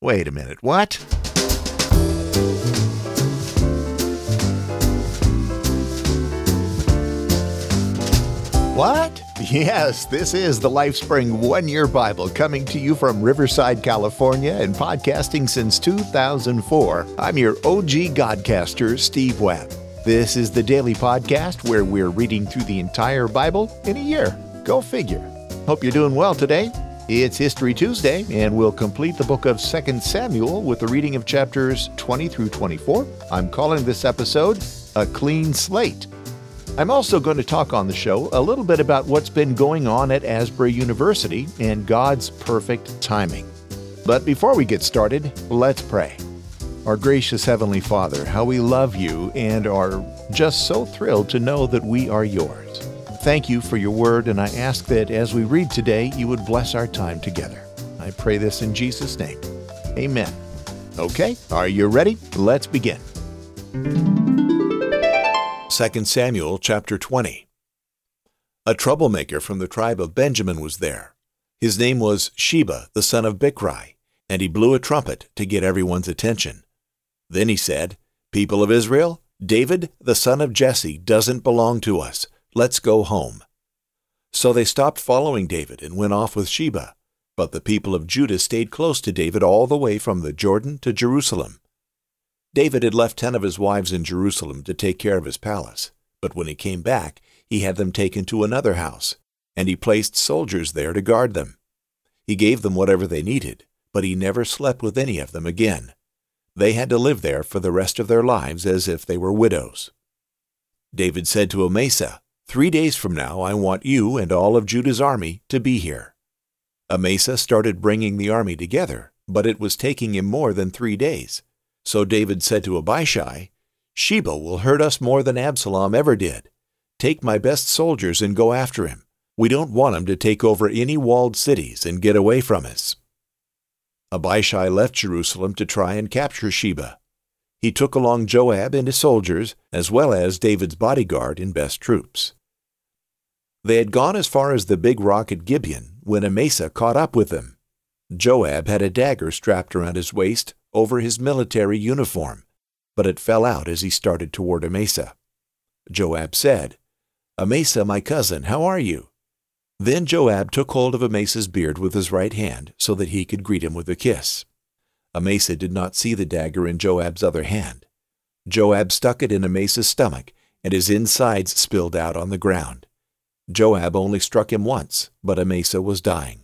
Wait a minute, what? What? Yes, this is the LifeSpring One Year Bible coming to you from Riverside, California, and podcasting since 2004. I'm your OG Godcaster, Steve Webb. This is the daily podcast where we're reading through the entire Bible in a year. Go figure. Hope you're doing well today. It's History Tuesday, and we'll complete the book of 2 Samuel with the reading of chapters 20 through 24. I'm calling this episode A Clean Slate. I'm also going to talk on the show a little bit about what's been going on at Asbury University and God's perfect timing. But before we get started, let's pray. Our gracious Heavenly Father, how we love you and are just so thrilled to know that we are yours. Thank you for your word, and I ask that as we read today, you would bless our time together. I pray this in Jesus' name. Amen. Okay, are you ready? Let's begin. 2 Samuel chapter 20. A troublemaker from the tribe of Benjamin was there. His name was Sheba, the son of Bichri, and he blew a trumpet to get everyone's attention. Then he said, People of Israel, David, the son of Jesse, doesn't belong to us. Let's go home. So they stopped following David and went off with Sheba. But the people of Judah stayed close to David all the way from the Jordan to Jerusalem. David had left ten of his wives in Jerusalem to take care of his palace, but when he came back, he had them taken to another house, and he placed soldiers there to guard them. He gave them whatever they needed, but he never slept with any of them again. They had to live there for the rest of their lives as if they were widows. David said to Amasa, Three days from now I want you and all of Judah's army to be here. Amasa started bringing the army together, but it was taking him more than three days. So David said to Abishai, Sheba will hurt us more than Absalom ever did. Take my best soldiers and go after him. We don't want him to take over any walled cities and get away from us. Abishai left Jerusalem to try and capture Sheba. He took along Joab and his soldiers, as well as David's bodyguard and best troops. They had gone as far as the big rock at Gibeon when Amasa caught up with them. Joab had a dagger strapped around his waist over his military uniform, but it fell out as he started toward Amasa. Joab said, Amasa, my cousin, how are you? Then Joab took hold of Amasa's beard with his right hand so that he could greet him with a kiss. Amasa did not see the dagger in Joab's other hand. Joab stuck it in Amasa's stomach, and his insides spilled out on the ground. Joab only struck him once, but Amasa was dying.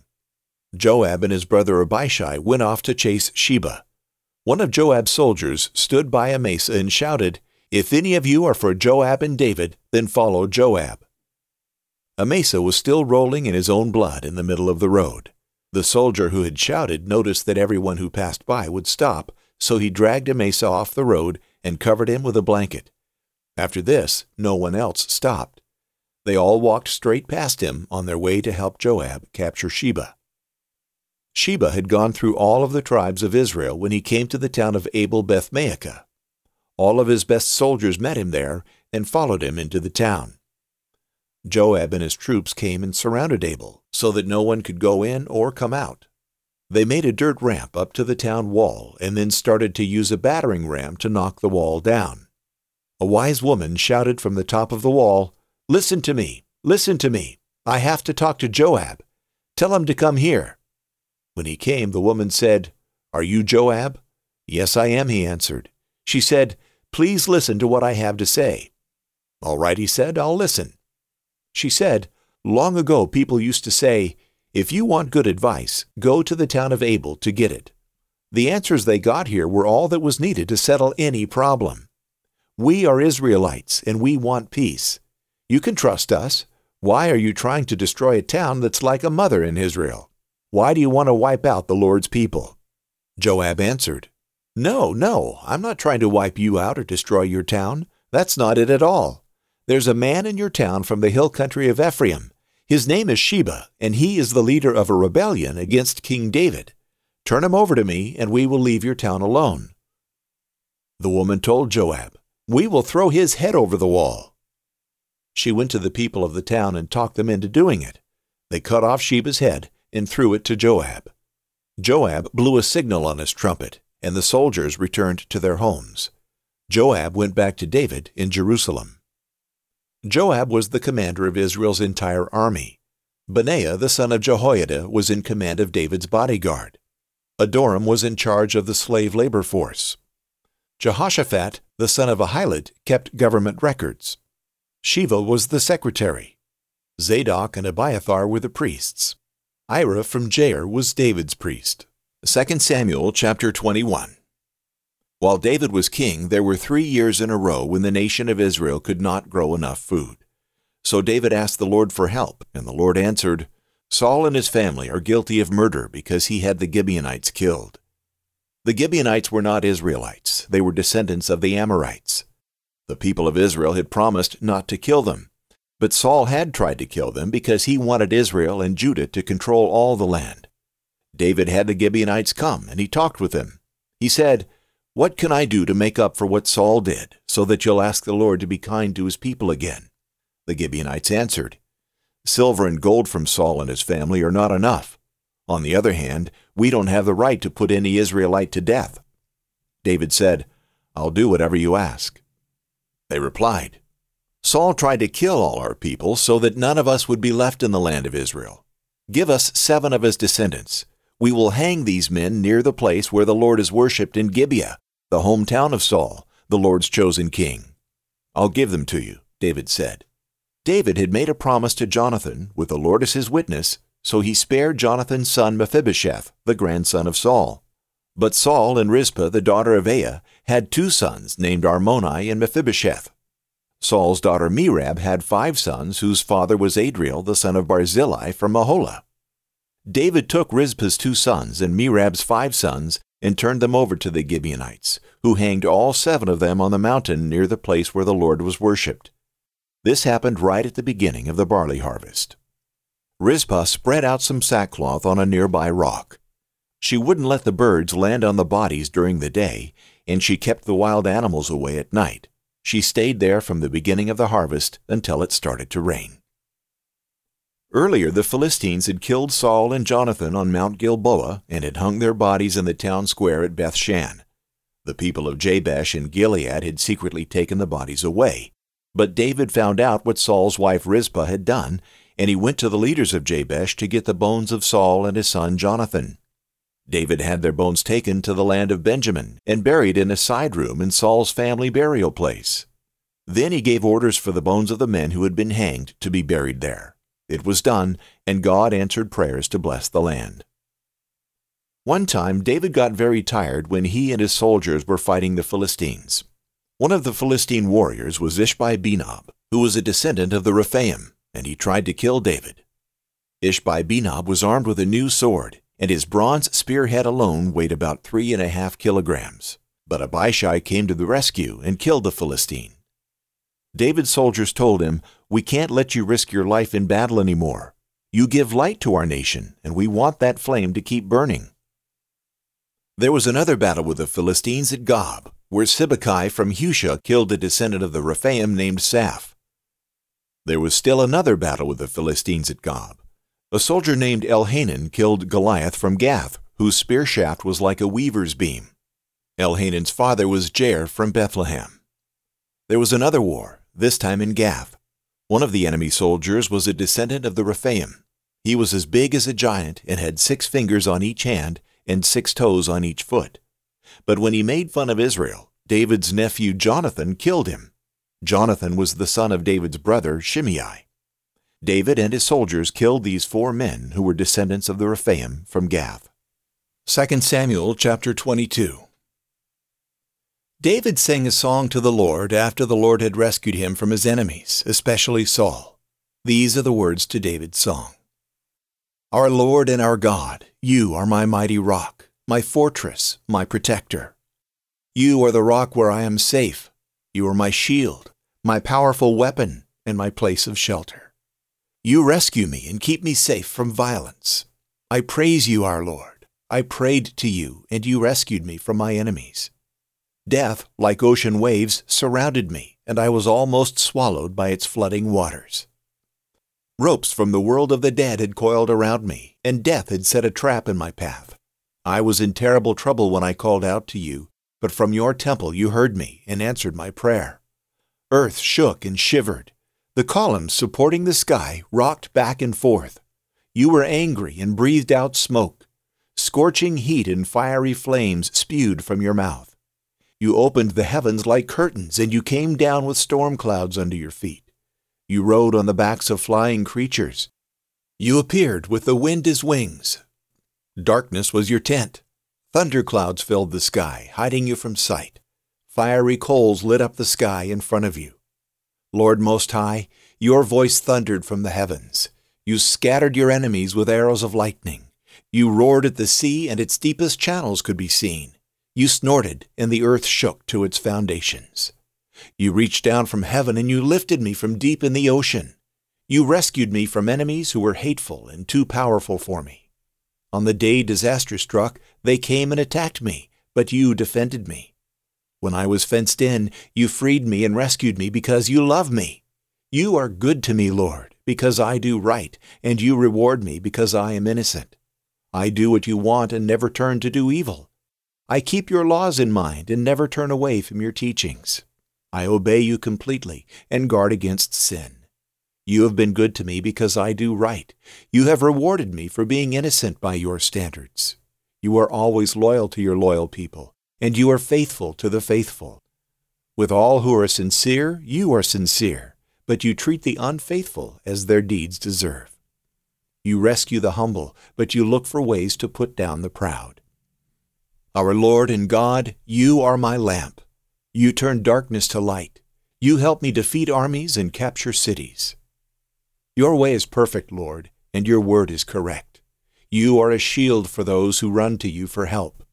Joab and his brother Abishai went off to chase Sheba. One of Joab's soldiers stood by Amasa and shouted, If any of you are for Joab and David, then follow Joab. Amasa was still rolling in his own blood in the middle of the road. The soldier who had shouted noticed that everyone who passed by would stop, so he dragged Amasa off the road and covered him with a blanket. After this, no one else stopped. They all walked straight past him on their way to help Joab capture Sheba. Sheba had gone through all of the tribes of Israel when he came to the town of Abel Bethmaachah. All of his best soldiers met him there and followed him into the town. Joab and his troops came and surrounded Abel so that no one could go in or come out. They made a dirt ramp up to the town wall and then started to use a battering ram to knock the wall down. A wise woman shouted from the top of the wall, Listen to me, listen to me. I have to talk to Joab. Tell him to come here. When he came, the woman said, Are you Joab? Yes, I am, he answered. She said, Please listen to what I have to say. All right, he said, I'll listen. She said, Long ago people used to say, If you want good advice, go to the town of Abel to get it. The answers they got here were all that was needed to settle any problem. We are Israelites, and we want peace. You can trust us. Why are you trying to destroy a town that's like a mother in Israel? Why do you want to wipe out the Lord's people? Joab answered, No, no, I'm not trying to wipe you out or destroy your town. That's not it at all. There's a man in your town from the hill country of Ephraim. His name is Sheba, and he is the leader of a rebellion against King David. Turn him over to me, and we will leave your town alone. The woman told Joab, We will throw his head over the wall. She went to the people of the town and talked them into doing it. They cut off Sheba's head and threw it to Joab. Joab blew a signal on his trumpet, and the soldiers returned to their homes. Joab went back to David in Jerusalem. Joab was the commander of Israel's entire army. Benaiah, the son of Jehoiada, was in command of David's bodyguard. Adoram was in charge of the slave labor force. Jehoshaphat, the son of Ahilud, kept government records. Sheva was the secretary. Zadok and Abiathar were the priests. Ira from Jair was David's priest. 2 Samuel chapter 21. While David was king, there were three years in a row when the nation of Israel could not grow enough food. So David asked the Lord for help, and the Lord answered, Saul and his family are guilty of murder because he had the Gibeonites killed. The Gibeonites were not Israelites, they were descendants of the Amorites. The people of Israel had promised not to kill them, but Saul had tried to kill them because he wanted Israel and Judah to control all the land. David had the Gibeonites come, and he talked with them. He said, What can I do to make up for what Saul did, so that you'll ask the Lord to be kind to his people again? The Gibeonites answered, Silver and gold from Saul and his family are not enough. On the other hand, we don't have the right to put any Israelite to death. David said, I'll do whatever you ask. They replied, Saul tried to kill all our people so that none of us would be left in the land of Israel. Give us seven of his descendants. We will hang these men near the place where the Lord is worshipped in Gibeah, the hometown of Saul, the Lord's chosen king. I'll give them to you, David said. David had made a promise to Jonathan, with the Lord as his witness, so he spared Jonathan's son Mephibosheth, the grandson of Saul. But Saul and Rizpah, the daughter of Aiah, had two sons named Armoni and Mephibosheth. Saul's daughter Merab had five sons, whose father was Adriel, the son of Barzillai from Meholah. David took Rizpah's two sons and Merab's five sons and turned them over to the Gibeonites, who hanged all seven of them on the mountain near the place where the Lord was worshipped. This happened right at the beginning of the barley harvest. Rizpah spread out some sackcloth on a nearby rock. She wouldn't let the birds land on the bodies during the day, and she kept the wild animals away at night. She stayed there from the beginning of the harvest until it started to rain. Earlier, the Philistines had killed Saul and Jonathan on Mount Gilboa and had hung their bodies in the town square at Bethshan. The people of Jabesh and Gilead had secretly taken the bodies away. But David found out what Saul's wife Rizpah had done, and he went to the leaders of Jabesh to get the bones of Saul and his son Jonathan. David had their bones taken to the land of Benjamin and buried in a side room in Saul's family burial place. Then he gave orders for the bones of the men who had been hanged to be buried there. It was done, and God answered prayers to bless the land. One time David got very tired when he and his soldiers were fighting the Philistines. One of the Philistine warriors was Ishbi Benob, who was a descendant of the Rephaim, and he tried to kill David. Ishbi Benob was armed with a new sword, and his bronze spearhead alone weighed about three and a half kilograms. But Abishai came to the rescue and killed the Philistine. David's soldiers told him, We can't let you risk your life in battle anymore. You give light to our nation, and we want that flame to keep burning. There was another battle with the Philistines at Gob, where Sibbecai from Husha killed a descendant of the Rephaim named Saph. There was still another battle with the Philistines at Gob. A soldier named Elhanan killed Goliath from Gath, whose spear shaft was like a weaver's beam. Elhanan's father was Jair from Bethlehem. There was another war, this time in Gath. One of the enemy soldiers was a descendant of the Rephaim. He was as big as a giant and had six fingers on each hand and six toes on each foot. But when he made fun of Israel, David's nephew Jonathan killed him. Jonathan was the son of David's brother Shimei. David and his soldiers killed these four men who were descendants of the Rephaim from Gath. 2 Samuel chapter 22 David sang a song to the Lord after the Lord had rescued him from his enemies, especially Saul. These are the words to David's song. Our Lord and our God, you are my mighty rock my fortress, my protector. You are the rock where I am safe. You are my shield, my powerful weapon, and my place of shelter. You rescue me and keep me safe from violence. I praise you, our Lord. I prayed to you, and you rescued me from my enemies. Death, like ocean waves, surrounded me, and I was almost swallowed by its flooding waters. Ropes from the world of the dead had coiled around me, and death had set a trap in my path. I was in terrible trouble when I called out to you, but from your temple you heard me and answered my prayer. Earth shook and shivered. The columns supporting the sky rocked back and forth. You were angry and breathed out smoke. Scorching heat and fiery flames spewed from your mouth. You opened the heavens like curtains, and you came down with storm clouds under your feet. You rode on the backs of flying creatures. You appeared with the wind as wings. Darkness was your tent. Thunderclouds filled the sky, hiding you from sight. Fiery coals lit up the sky in front of you. Lord Most High, your voice thundered from the heavens. You scattered your enemies with arrows of lightning. You roared at the sea, and its deepest channels could be seen. You snorted, and the earth shook to its foundations. You reached down from heaven, and you lifted me from deep in the ocean. You rescued me from enemies who were hateful and too powerful for me. On the day disaster struck, they came and attacked me, but you defended me. When I was fenced in, you freed me and rescued me because you love me. You are good to me, Lord, because I do right, and you reward me because I am innocent. I do what you want and never turn to do evil. I keep your laws in mind and never turn away from your teachings. I obey you completely and guard against sin. You have been good to me because I do right. You have rewarded me for being innocent by your standards. You are always loyal to your loyal people, and you are faithful to the faithful. With all who are sincere, you are sincere, but you treat the unfaithful as their deeds deserve. You rescue the humble, but you look for ways to put down the proud. Our Lord and God, you are my lamp. You turn darkness to light. You help me defeat armies and capture cities. Your way is perfect, Lord, and your word is correct. You are a shield for those who run to you for help.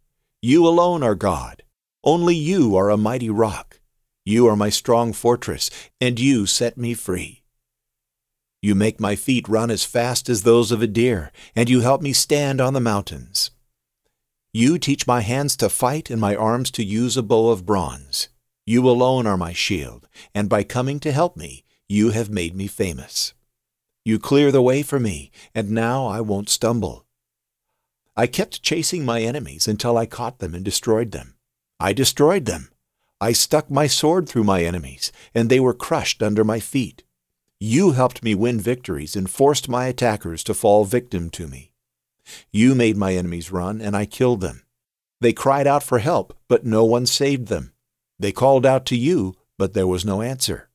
You alone are God. Only you are a mighty rock. You are my strong fortress, and you set me free. You make my feet run as fast as those of a deer, and you help me stand on the mountains. You teach my hands to fight and my arms to use a bow of bronze. You alone are my shield, and by coming to help me, you have made me famous. You clear the way for me, and now I won't stumble. I kept chasing my enemies until I caught them and destroyed them. I destroyed them. I stuck my sword through my enemies, and they were crushed under my feet. You helped me win victories and forced my attackers to fall victim to me. You made my enemies run, and I killed them. They cried out for help, but no one saved them. They called out to you, but there was no answer.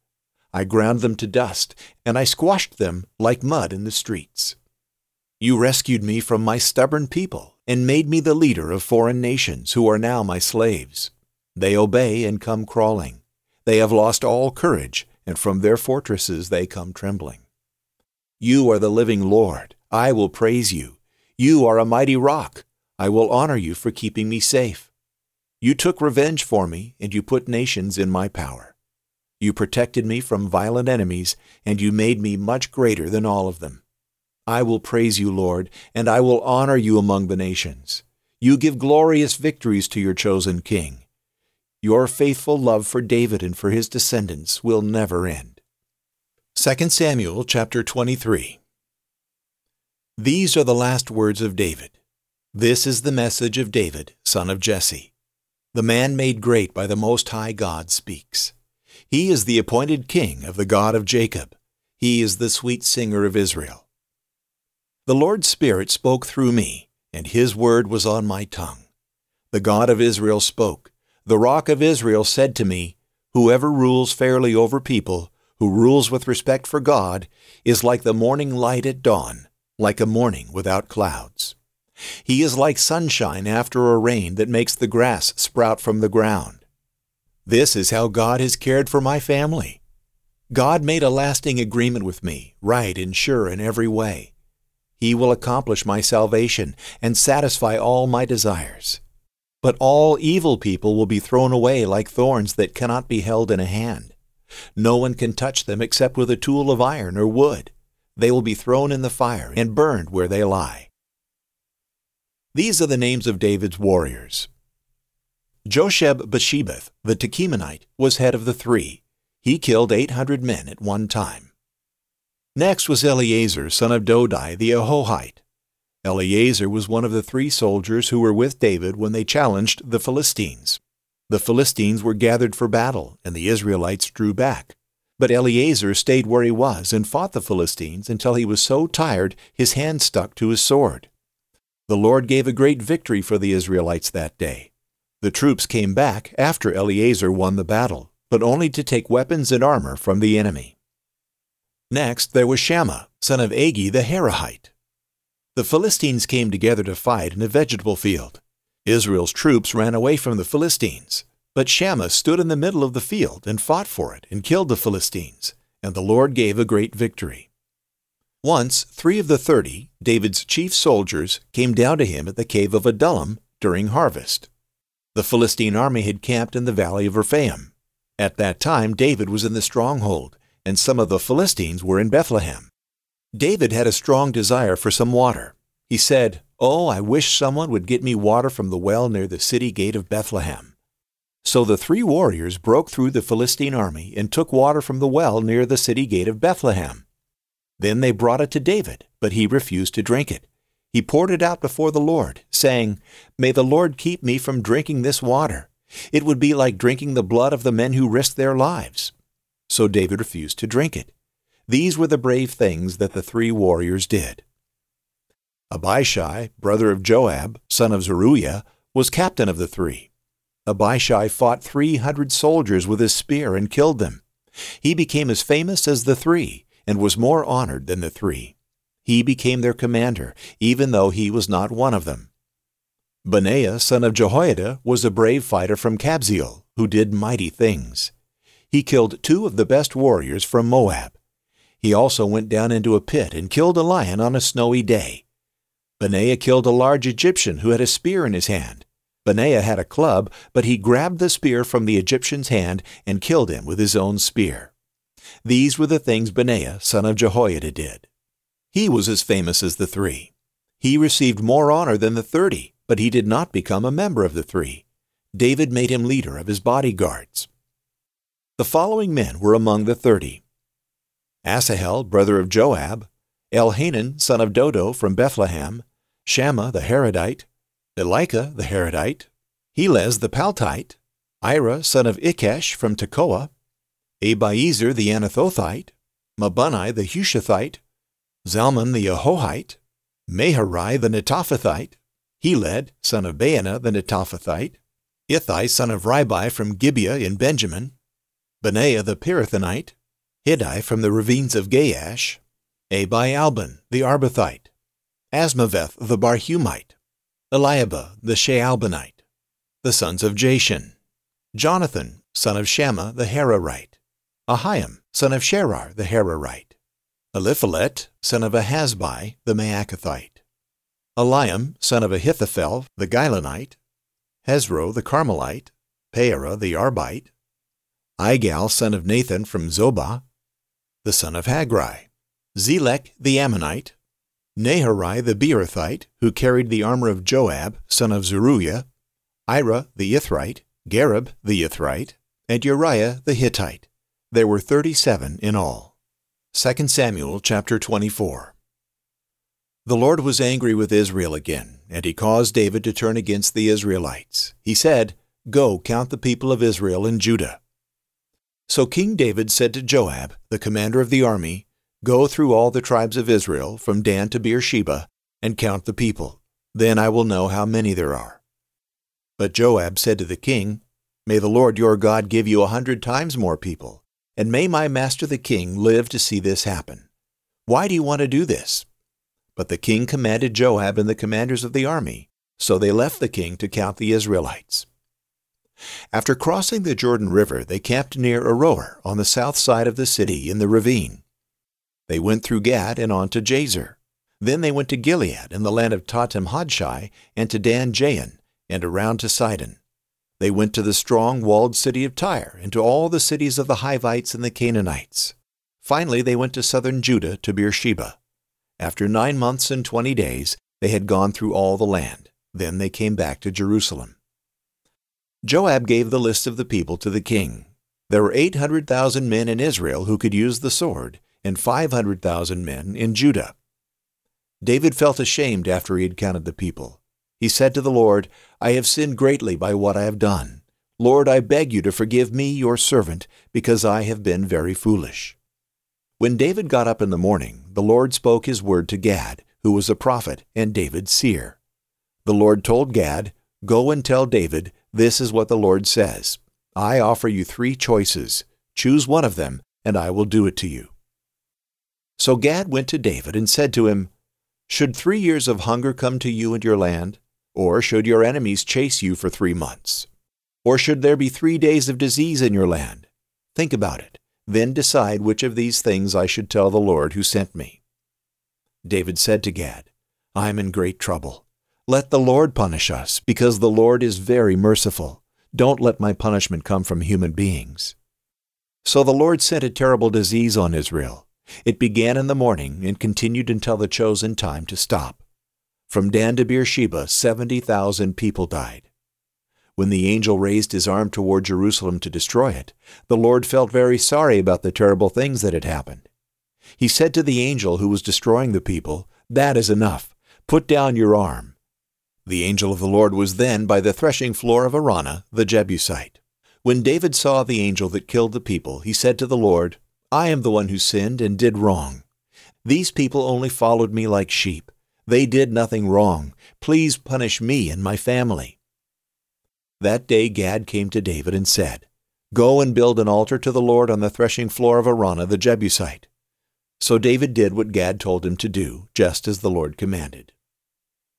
I ground them to dust, and I squashed them like mud in the streets. You rescued me from my stubborn people and made me the leader of foreign nations who are now my slaves. They obey and come crawling. They have lost all courage, and from their fortresses they come trembling. You are the living Lord. I will praise you. You are a mighty rock. I will honor you for keeping me safe. You took revenge for me, and you put nations in my power. You protected me from violent enemies, and you made me much greater than all of them. I will praise you, Lord, and I will honor you among the nations. You give glorious victories to your chosen king. Your faithful love for David and for his descendants will never end. 2 Samuel chapter 23 These are the last words of David. This is the message of David, son of Jesse. The man made great by the Most High God speaks. He is the appointed king of the God of Jacob. He is the sweet singer of Israel. The Lord's Spirit spoke through me, and his word was on my tongue. The God of Israel spoke. The rock of Israel said to me, Whoever rules fairly over people, who rules with respect for God, is like the morning light at dawn, like a morning without clouds. He is like sunshine after a rain that makes the grass sprout from the ground. This is how God has cared for my family. God made a lasting agreement with me, right and sure in every way. He will accomplish my salvation and satisfy all my desires. But all evil people will be thrown away like thorns that cannot be held in a hand. No one can touch them except with a tool of iron or wood. They will be thrown in the fire and burned where they lie. These are the names of David's warriors. Josheb-Basshebeth, the Tahkemonite, was head of the three. He killed 800 men at one time. Next was Eleazar, son of Dodai, the Ahohite. Eleazar was one of the three soldiers who were with David when they challenged the Philistines. The Philistines were gathered for battle, and the Israelites drew back. But Eleazar stayed where he was and fought the Philistines until he was so tired his hand stuck to his sword. The Lord gave a great victory for the Israelites that day. The troops came back after Eleazar won the battle, but only to take weapons and armor from the enemy. Next there was Shammah, son of Agi the Hararite. The Philistines came together to fight in a vegetable field. Israel's troops ran away from the Philistines. But Shammah stood in the middle of the field and fought for it and killed the Philistines, and the Lord gave a great victory. Once three of the thirty, David's chief soldiers, came down to him at the cave of Adullam during harvest. The Philistine army had camped in the valley of Rephaim. At that time David was in the stronghold, and some of the Philistines were in Bethlehem. David had a strong desire for some water. He said, Oh, I wish someone would get me water from the well near the city gate of Bethlehem. So the three warriors broke through the Philistine army and took water from the well near the city gate of Bethlehem. Then they brought it to David, but he refused to drink it. He poured it out before the Lord, saying, May the Lord keep me from drinking this water. It would be like drinking the blood of the men who risked their lives. So David refused to drink it. These were the brave things that the three warriors did. Abishai, brother of Joab, son of Zeruiah, was captain of the three. Abishai fought 300 soldiers with his spear and killed them. He became as famous as the three and was more honored than the three. He became their commander, even though he was not one of them. Benaiah, son of Jehoiada, was a brave fighter from Kabzeel who did mighty things. He killed two of the best warriors from Moab. He also went down into a pit and killed a lion on a snowy day. Benaiah killed a large Egyptian who had a spear in his hand. Benaiah had a club, but he grabbed the spear from the Egyptian's hand and killed him with his own spear. These were the things Benaiah, son of Jehoiada, did. He was as famous as the three. He received more honor than the thirty, but he did not become a member of the three. David made him leader of his bodyguards. The following men were among the thirty. Asahel, brother of Joab, Elhanan, son of Dodo from Bethlehem, Shammah the Harodite, Elika the Harodite, Helez the Paltite, Ira son of Ikesh from Tekoa, Abiezer the Anathothite, Mabunni the Hushathite, Zalmon the Ahohite, Meharai the Netophathite, Heled son of Baana the Netophathite, Ithai son of Ribai from Gibeah in Benjamin, Benaiah the Pirathonite, Hiddai from the ravines of Gaash, Abi Albon the Arbathite, Asmaveth the Barhumite, Eliahba the Shaalbonite, the sons of Jashen, Jonathan, son of Shammah the Hararite, Ahiam, son of Sherar the Hararite, Eliphelet, son of Ahazbi the Maacathite, Eliam, son of Ahithophel the Gilonite, Hezro the Carmelite, Peara the Arbite, Igal, son of Nathan from Zobah, the son of Hagri, Zelek the Ammonite, Naharai the Beerothite, who carried the armor of Joab, son of Zeruiah, Ira the Ithrite, Gareb the Ithrite, and Uriah the Hittite. There were thirty-seven in all. 2 Samuel chapter 24 The Lord was angry with Israel again, and he caused David to turn against the Israelites. He said, Go, count the people of Israel and Judah. So King David said to Joab, the commander of the army, Go through all the tribes of Israel, from Dan to Beersheba, and count the people. Then I will know how many there are. But Joab said to the king, May the Lord your God give you a hundred times more people, and may my master the king live to see this happen. Why do you want to do this? But the king commanded Joab and the commanders of the army, so they left the king to count the Israelites. After crossing the Jordan River, they camped near Aroer on the south side of the city in the ravine. They went through Gad and on to Jazer. Then they went to Gilead in the land of Tahtim Hodshai and to Dan Jaan and around to Sidon. They went to the strong walled city of Tyre and to all the cities of the Hivites and the Canaanites. Finally they went to southern Judah to Beersheba. After nine months and twenty days they had gone through all the land. Then they came back to Jerusalem. Joab gave the list of the people to the king. There were eight hundred thousand men in Israel who could use the sword, and 500,000 men in Judah. David felt ashamed after he had counted the people. He said to the Lord, I have sinned greatly by what I have done. Lord, I beg you to forgive me, your servant, because I have been very foolish. When David got up in the morning, the Lord spoke his word to Gad, who was a prophet and David's seer. The Lord told Gad, Go and tell David, This is what the Lord says. I offer you three choices. Choose one of them, and I will do it to you. So Gad went to David and said to him, Should three years of hunger come to you and your land? Or should your enemies chase you for three months? Or should there be three days of disease in your land? Think about it. Then decide which of these things I should tell the Lord who sent me. David said to Gad, I am in great trouble. Let the Lord punish us, because the Lord is very merciful. Don't let my punishment come from human beings. So the Lord sent a terrible disease on Israel. It began in the morning and continued until the chosen time to stop. From Dan to Beersheba, 70,000 people died. When the angel raised his arm toward Jerusalem to destroy it, the Lord felt very sorry about the terrible things that had happened. He said to the angel who was destroying the people, That is enough. Put down your arm. The angel of the Lord was then by the threshing floor of Araunah the Jebusite. When David saw the angel that killed the people, he said to the Lord, I am the one who sinned and did wrong. These people only followed me like sheep. They did nothing wrong. Please punish me and my family. That day Gad came to David and said, Go and build an altar to the Lord on the threshing floor of Araunah the Jebusite. So David did what Gad told him to do, just as the Lord commanded.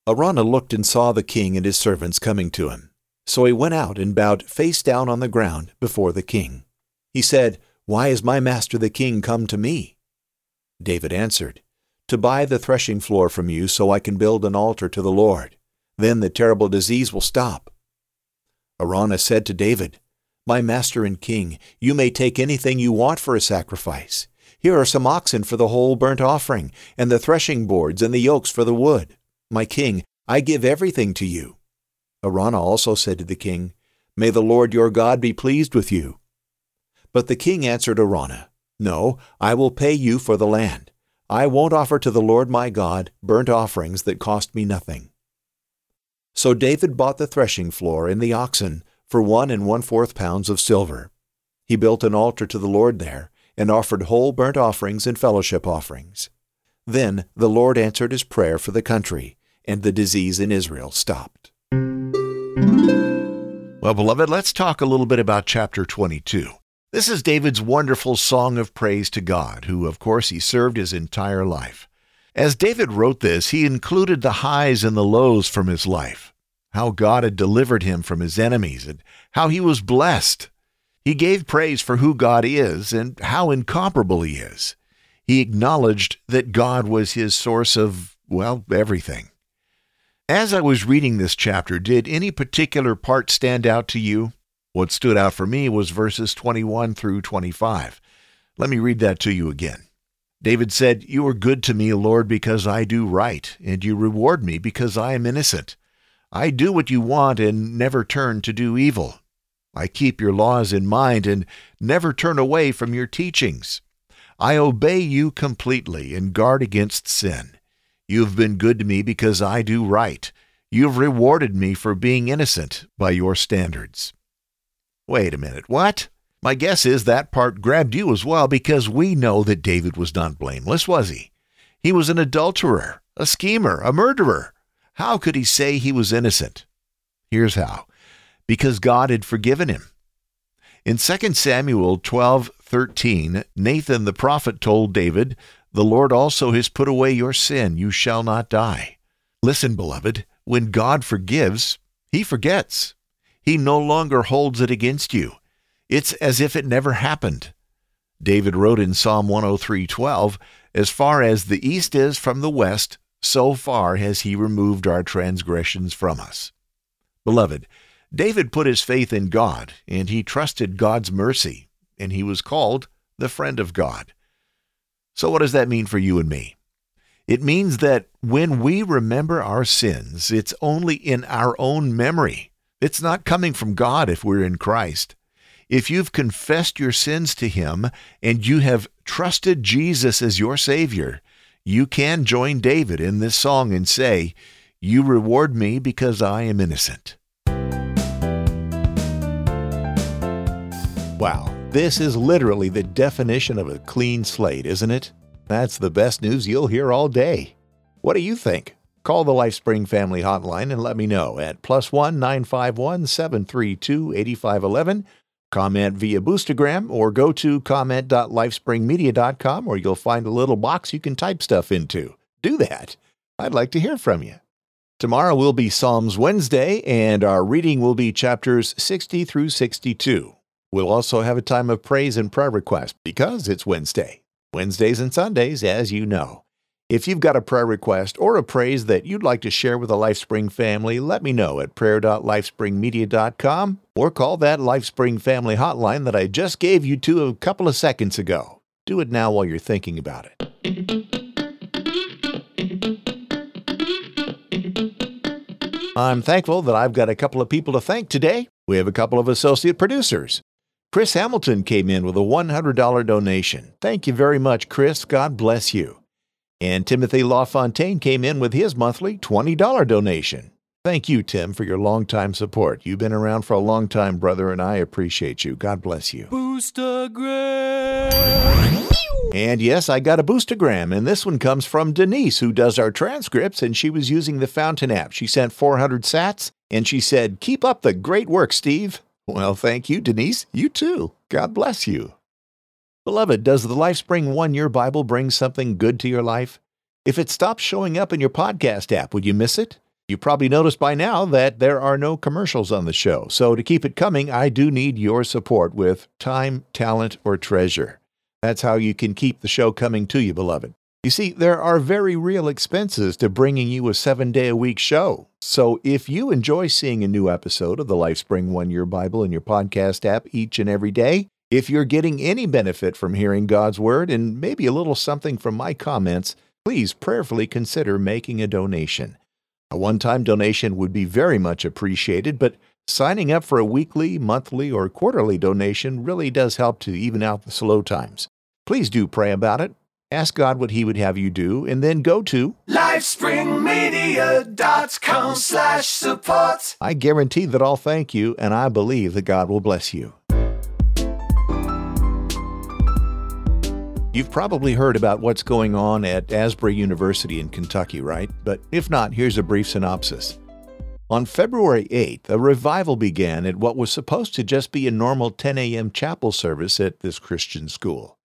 Araunah looked and saw the king and his servants coming to him. So he went out and bowed face down on the ground before the king. He said, Why is my master the king come to me? David answered, To buy the threshing floor from you so I can build an altar to the Lord. Then the terrible disease will stop. Araunah said to David, My master and king, you may take anything you want for a sacrifice. Here are some oxen for the whole burnt offering, and the threshing boards and the yokes for the wood. My king, I give everything to you. Araunah also said to the king, May the Lord your God be pleased with you. But the king answered Araunah, No, I will pay you for the land. I won't offer to the Lord my God burnt offerings that cost me nothing. So David bought the threshing floor and the oxen for one and one fourth pounds of silver. He built an altar to the Lord there, and offered whole burnt offerings and fellowship offerings. Then the Lord answered his prayer for the country, and the disease in Israel stopped. Well, beloved, let's talk a little bit about chapter 22. This is David's wonderful song of praise to God, who, of course, he served his entire life. As David wrote this, he included the highs and the lows from his life, how God had delivered him from his enemies, and how he was blessed. He gave praise for who God is and how incomparable he is. He acknowledged that God was his source of, well, everything. As I was reading this chapter, did any particular part stand out to you? What stood out for me was verses 21 through 25. Let me read that to you again. David said, You are good to me, Lord, because I do right, and you reward me because I am innocent. I do what you want and never turn to do evil. I keep your laws in mind and never turn away from your teachings. I obey you completely and guard against sin. You have been good to me because I do right. You have rewarded me for being innocent by your standards. Wait a minute, what? My guess is that part grabbed you as well because we know that David was not blameless, was he? He was an adulterer, a schemer, a murderer. How could he say he was innocent? Here's how because God had forgiven him. In 2 Samuel 12:13, Nathan the prophet told David, "The Lord also has put away your sin; you shall not die." Listen, beloved, when God forgives, he forgets. He no longer holds it against you. It's as if it never happened. David wrote in Psalm 103:12, "As far as the east is from the west, so far has he removed our transgressions from us." Beloved, David put his faith in God, and he trusted God's mercy, and he was called the friend of God. So what does that mean for you and me? It means that when we remember our sins, it's only in our own memory. It's not coming from God if we're in Christ. If you've confessed your sins to Him and you have trusted Jesus as your Savior, you can join David in this song and say, You reward me because I am innocent. Wow, this is literally the definition of a clean slate, isn't it? That's the best news you'll hear all day. What do you think? Call the LifeSpring Family Hotline and let me know at plus one nine five one seven three two eighty five eleven. Comment via Boostagram or go to comment.lifespringmedia.com where you'll find a little box you can type stuff into. Do that. I'd like to hear from you. Tomorrow will be Psalms Wednesday, and our reading will be chapters 60 through 62. We'll also have a time of praise and prayer request because it's Wednesday. Wednesdays and Sundays, as you know. If you've got a prayer request or a praise that you'd like to share with the LifeSpring family, let me know at prayer.lifespringmedia.com or call that LifeSpring family hotline that I just gave you to a couple of seconds ago. Do it now while you're thinking about it. I'm thankful that I've got a couple of people to thank today. We have a couple of associate producers. Chris Hamilton came in with a $100 donation. Thank you very much, Chris. God bless you. And Timothy LaFontaine came in with his monthly $20 donation. Thank you, Tim, for your longtime support. You've been around for a long time, brother, and I appreciate you. God bless you. Boostagram. And yes, I got a boostagram, and this one comes from Denise, who does our transcripts, and she was using the Fountain app. She sent 400 sats, and she said, Keep up the great work, Steve. Well, thank you, Denise. You too. God bless you. Beloved, does the LifeSpring One Year Bible bring something good to your life? If it stops showing up in your podcast app, would you miss it? You probably noticed by now that there are no commercials on the show, so to keep it coming, I do need your support with time, talent, or treasure. That's how you can keep the show coming to you, beloved. You see, there are very real expenses to bringing you a seven day a week show. So if you enjoy seeing a new episode of the LifeSpring One Year Bible in your podcast app each and every day, if you're getting any benefit from hearing God's Word and maybe a little something from my comments, please prayerfully consider making a donation. A one time donation would be very much appreciated, but signing up for a weekly, monthly, or quarterly donation really does help to even out the slow times. Please do pray about it. Ask God what He would have you do, and then go to LifespringMedia.com slash support. I guarantee that I'll thank you, and I believe that God will bless you. You've probably heard about what's going on at Asbury University in Kentucky, right? But if not, here's a brief synopsis. On February 8th, a revival began at what was supposed to just be a normal 10 a.m. chapel service at this Christian school.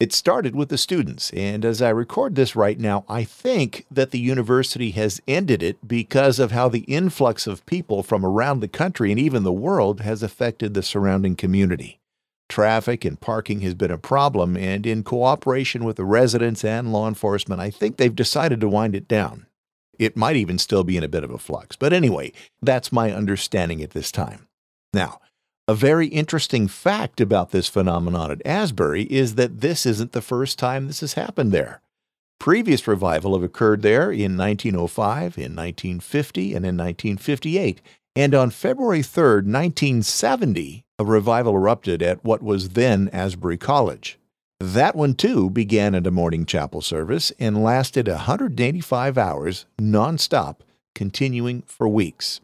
It started with the students, and as I record this right now, I think that the university has ended it because of how the influx of people from around the country and even the world has affected the surrounding community. Traffic and parking has been a problem, and in cooperation with the residents and law enforcement, I think they've decided to wind it down. It might even still be in a bit of a flux, but anyway, that's my understanding at this time. Now, a very interesting fact about this phenomenon at Asbury is that this isn't the first time this has happened there. Previous revival have occurred there in 1905, in 1950, and in 1958. And on February 3, 1970, a revival erupted at what was then Asbury College. That one, too, began at a morning chapel service and lasted 185 hours nonstop, continuing for weeks.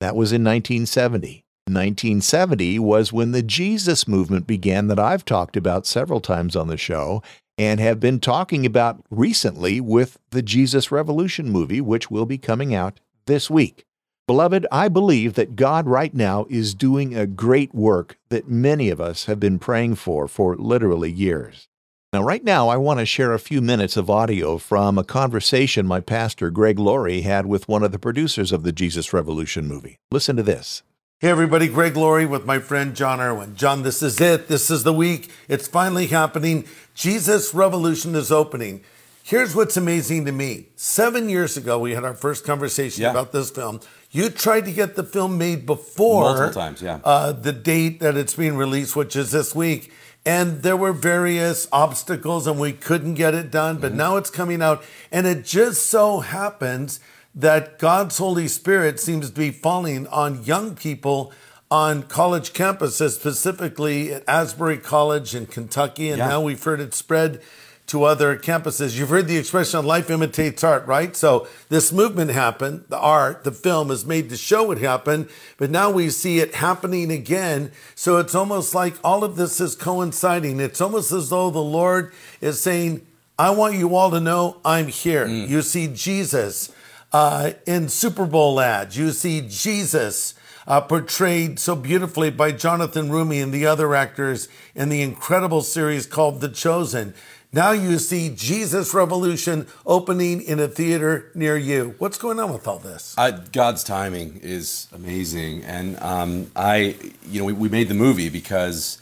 That was in 1970. 1970 was when the Jesus movement began, that I've talked about several times on the show and have been talking about recently with the Jesus Revolution movie, which will be coming out this week. Beloved, I believe that God right now is doing a great work that many of us have been praying for for literally years. Now, right now, I want to share a few minutes of audio from a conversation my pastor, Greg Laurie, had with one of the producers of the Jesus Revolution movie. Listen to this. Hey everybody, Greg Laurie with my friend Jon Erwin. John, this is it. This is the week. It's finally happening. Jesus Revolution is opening. Here's what's amazing to me. Seven years ago, we had our first conversation Yeah. about this film. You tried to get the film made before Multiple times, yeah. uh, the date that it's being released, which is this week. And there were various obstacles, and we couldn't get it done. Mm-hmm. But now it's coming out, and it just so happens that God's Holy Spirit seems to be falling on young people on college campuses, specifically at Asbury College in Kentucky, and Yeah. now we've heard it spread to other campuses. You've heard the expression life imitates art, right? So this movement happened, the art, the film is made to show it happened, but now we see it happening again. So it's almost like all of this is coinciding. It's almost as though the Lord is saying, I want you all to know I'm here. Mm. You see Jesus uh, in Super Bowl ads. You see Jesus uh, portrayed so beautifully by Jonathan Roumie and the other actors in the incredible series called The Chosen. Now you see Jesus Revolution opening in a theater near you. What's going on with all this? Uh, God's timing is amazing, and um, I, you know, we, we, made the movie because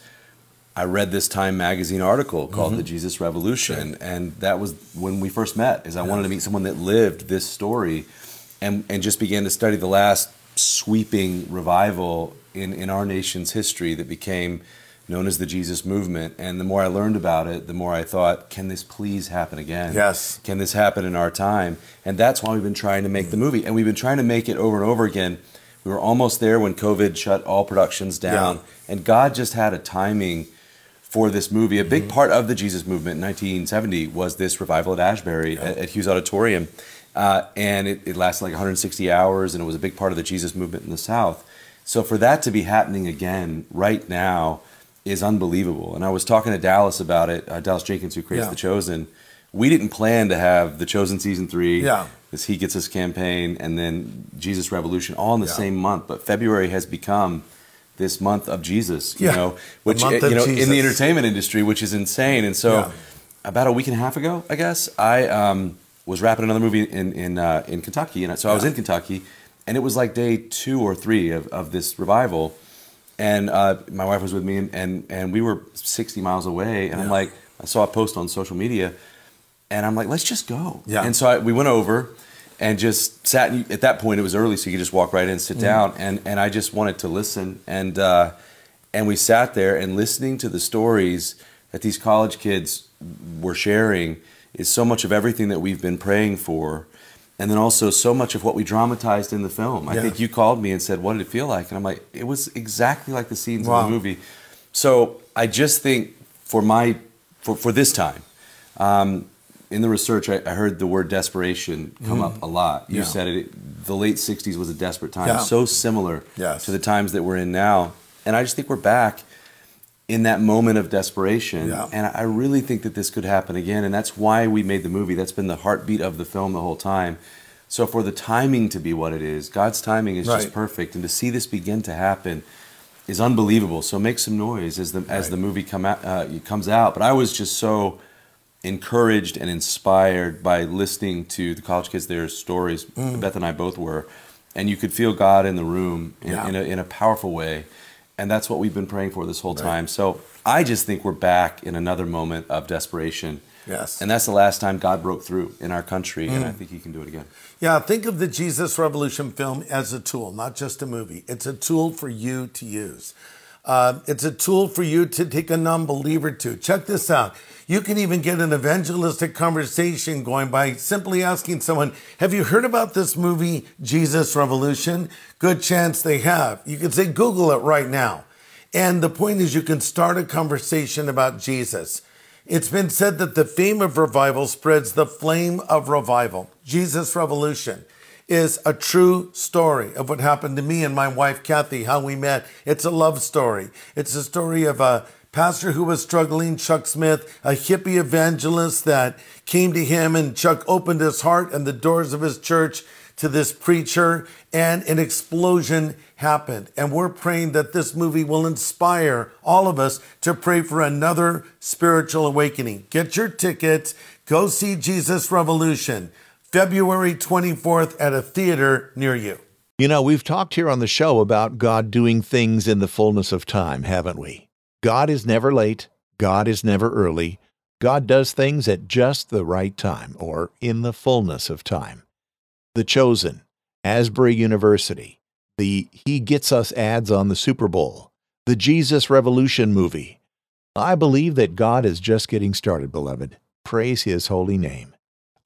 I read this Time magazine article called mm-hmm. "The Jesus Revolution," sure. and that was when we first met. Is I yeah. wanted to meet someone that lived this story, and and just began to study the last sweeping revival in in our nation's history that became known as the Jesus movement. And the more I learned about it, the more I thought, can this please happen again? Yes. Can this happen in our time? And that's why we've been trying to make the movie. And we've been trying to make it over and over again. We were almost there when COVID shut all productions down. Yeah. And God just had a timing for this movie. A big mm-hmm. part of the Jesus movement in 1970 was this revival at Asbury yeah. at, at, Hughes Auditorium. Uh, and it, it lasted like 160 hours, and it was a big part of the Jesus movement in the South. So for that to be happening again right now, is unbelievable. And I was talking to Dallas about it, uh, Dallas Jenkins, who creates yeah. The Chosen. We didn't plan to have The Chosen season three. Yeah. As He Gets Us campaign, and then Jesus Revolution all in the yeah. same month. But February has become this month of Jesus, you yeah. know, which you know Jesus. in the entertainment industry, which is insane. And so, yeah. about a week and a half ago, I guess I um, was wrapping another movie in in uh, in Kentucky, and so I was in Kentucky, and it was like day two or three of, of this revival and uh, my wife was with me, and, and, and we were 60 miles away, and yeah. I'm like, I saw a post on social media, and I'm like, let's just go. Yeah. And so I, we went over, and just sat. In, at that point, it was early, so you could just walk right in, and sit mm. down, and and I just wanted to listen, and uh, and we sat there and listening to the stories that these college kids were sharing is so much of everything that we've been praying for and then also so much of what we dramatized in the film. I yeah. think you called me and said, "What did it feel like?" And I'm like, "It was exactly like the scenes wow. in the movie." So I just think for my for for this time, um, in the research, I, I, heard the word desperation come mm. up a lot. You yeah. said it. The late '60s was a desperate time, yeah. so similar yes. to the times that we're in now, and I just think we're back in that moment of desperation. Yeah. And I really think that this could happen again. And that's why we made the movie. That's been the heartbeat of the film the whole time. So for the timing to be what it is, God's timing is right. just perfect. And to see this begin to happen is unbelievable. So make some noise as the, as right. the movie come out, uh, comes out. But I was just so encouraged and inspired by listening to the college kids, their stories. Mm. Beth and I both were. And you could feel God in the room in, yeah. in, a, in a powerful way and that's what we've been praying for this whole right. time. So I just think we're back in another moment of desperation. Yes. And that's the last time God broke through in our country, mm. and I think He can do it again. Yeah, think of the Jesus Revolution film as a tool, not just a movie. It's a tool for you to use. Uh, it's a tool for you to take a non believer to. Check this out. You can even get an evangelistic conversation going by simply asking someone, Have you heard about this movie, Jesus Revolution? Good chance they have. You can say, Google it right now. And the point is, you can start a conversation about Jesus. It's been said that the fame of revival spreads the flame of revival. Jesus Revolution is a true story of what happened to me and my wife, Kathy, how we met. It's a love story. It's a story of a pastor who was struggling, Chuck Smith, a hippie evangelist that came to him and Chuck opened his heart and the doors of his church to this preacher and an explosion happened. And we're praying that this movie will inspire all of us to pray for another spiritual awakening. Get your tickets. Go see Jesus Revolution, February 24th at a theater near you. You know, we've talked here on the show about God doing things in the fullness of time, haven't we? God is never late. God is never early. God does things at just the right time or in the fullness of time. The Chosen, Asbury University, the He Gets Us ads on the Super Bowl, the Jesus Revolution movie. I believe that God is just getting started, beloved. Praise His holy name.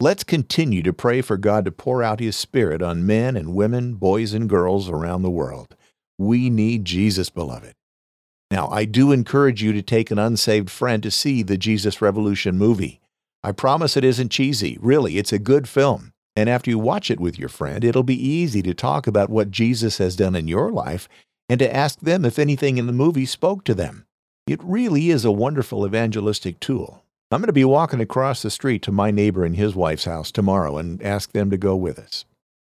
Let's continue to pray for God to pour out His Spirit on men and women, boys and girls around the world. We need Jesus, beloved. Now, I do encourage you to take an unsaved friend to see the Jesus Revolution movie. I promise it isn't cheesy. Really, it's a good film. And after you watch it with your friend, it'll be easy to talk about what Jesus has done in your life and to ask them if anything in the movie spoke to them. It really is a wonderful evangelistic tool. I'm going to be walking across the street to my neighbor and his wife's house tomorrow and ask them to go with us.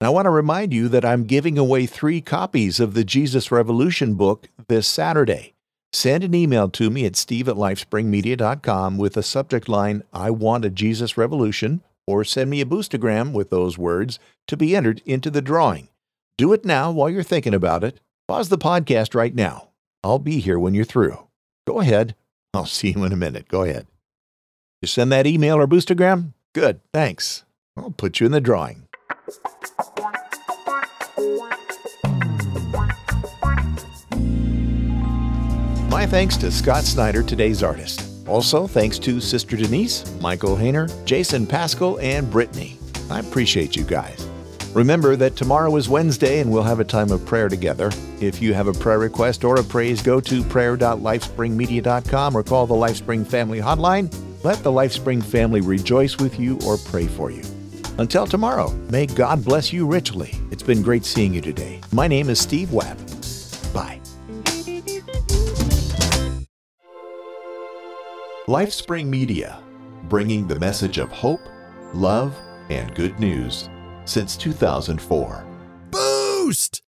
And I want to remind you that I'm giving away three copies of the Jesus Revolution book this Saturday. Send an email to me at steve at lifespringmedia.com with the subject line, I want a Jesus Revolution, or send me a boostagram with those words to be entered into the drawing. Do it now while you're thinking about it. Pause the podcast right now. I'll be here when you're through. Go ahead. I'll see you in a minute. Go ahead. You send that email or boostagram? Good, thanks. I'll put you in the drawing. My thanks to Scott Snyder, today's artist. Also, thanks to Sister Denise, Michael Hayner, Jason Pascal, and Brittany. I appreciate you guys. Remember that tomorrow is Wednesday and we'll have a time of prayer together. If you have a prayer request or a praise, go to prayer.lifespringmedia.com or call the Lifespring Family Hotline. Let the Lifespring family rejoice with you or pray for you. Until tomorrow, may God bless you richly. It's been great seeing you today. My name is Steve Webb. Bye. LifeSpring Media, bringing the message of hope, love, and good news since 2004. Boost!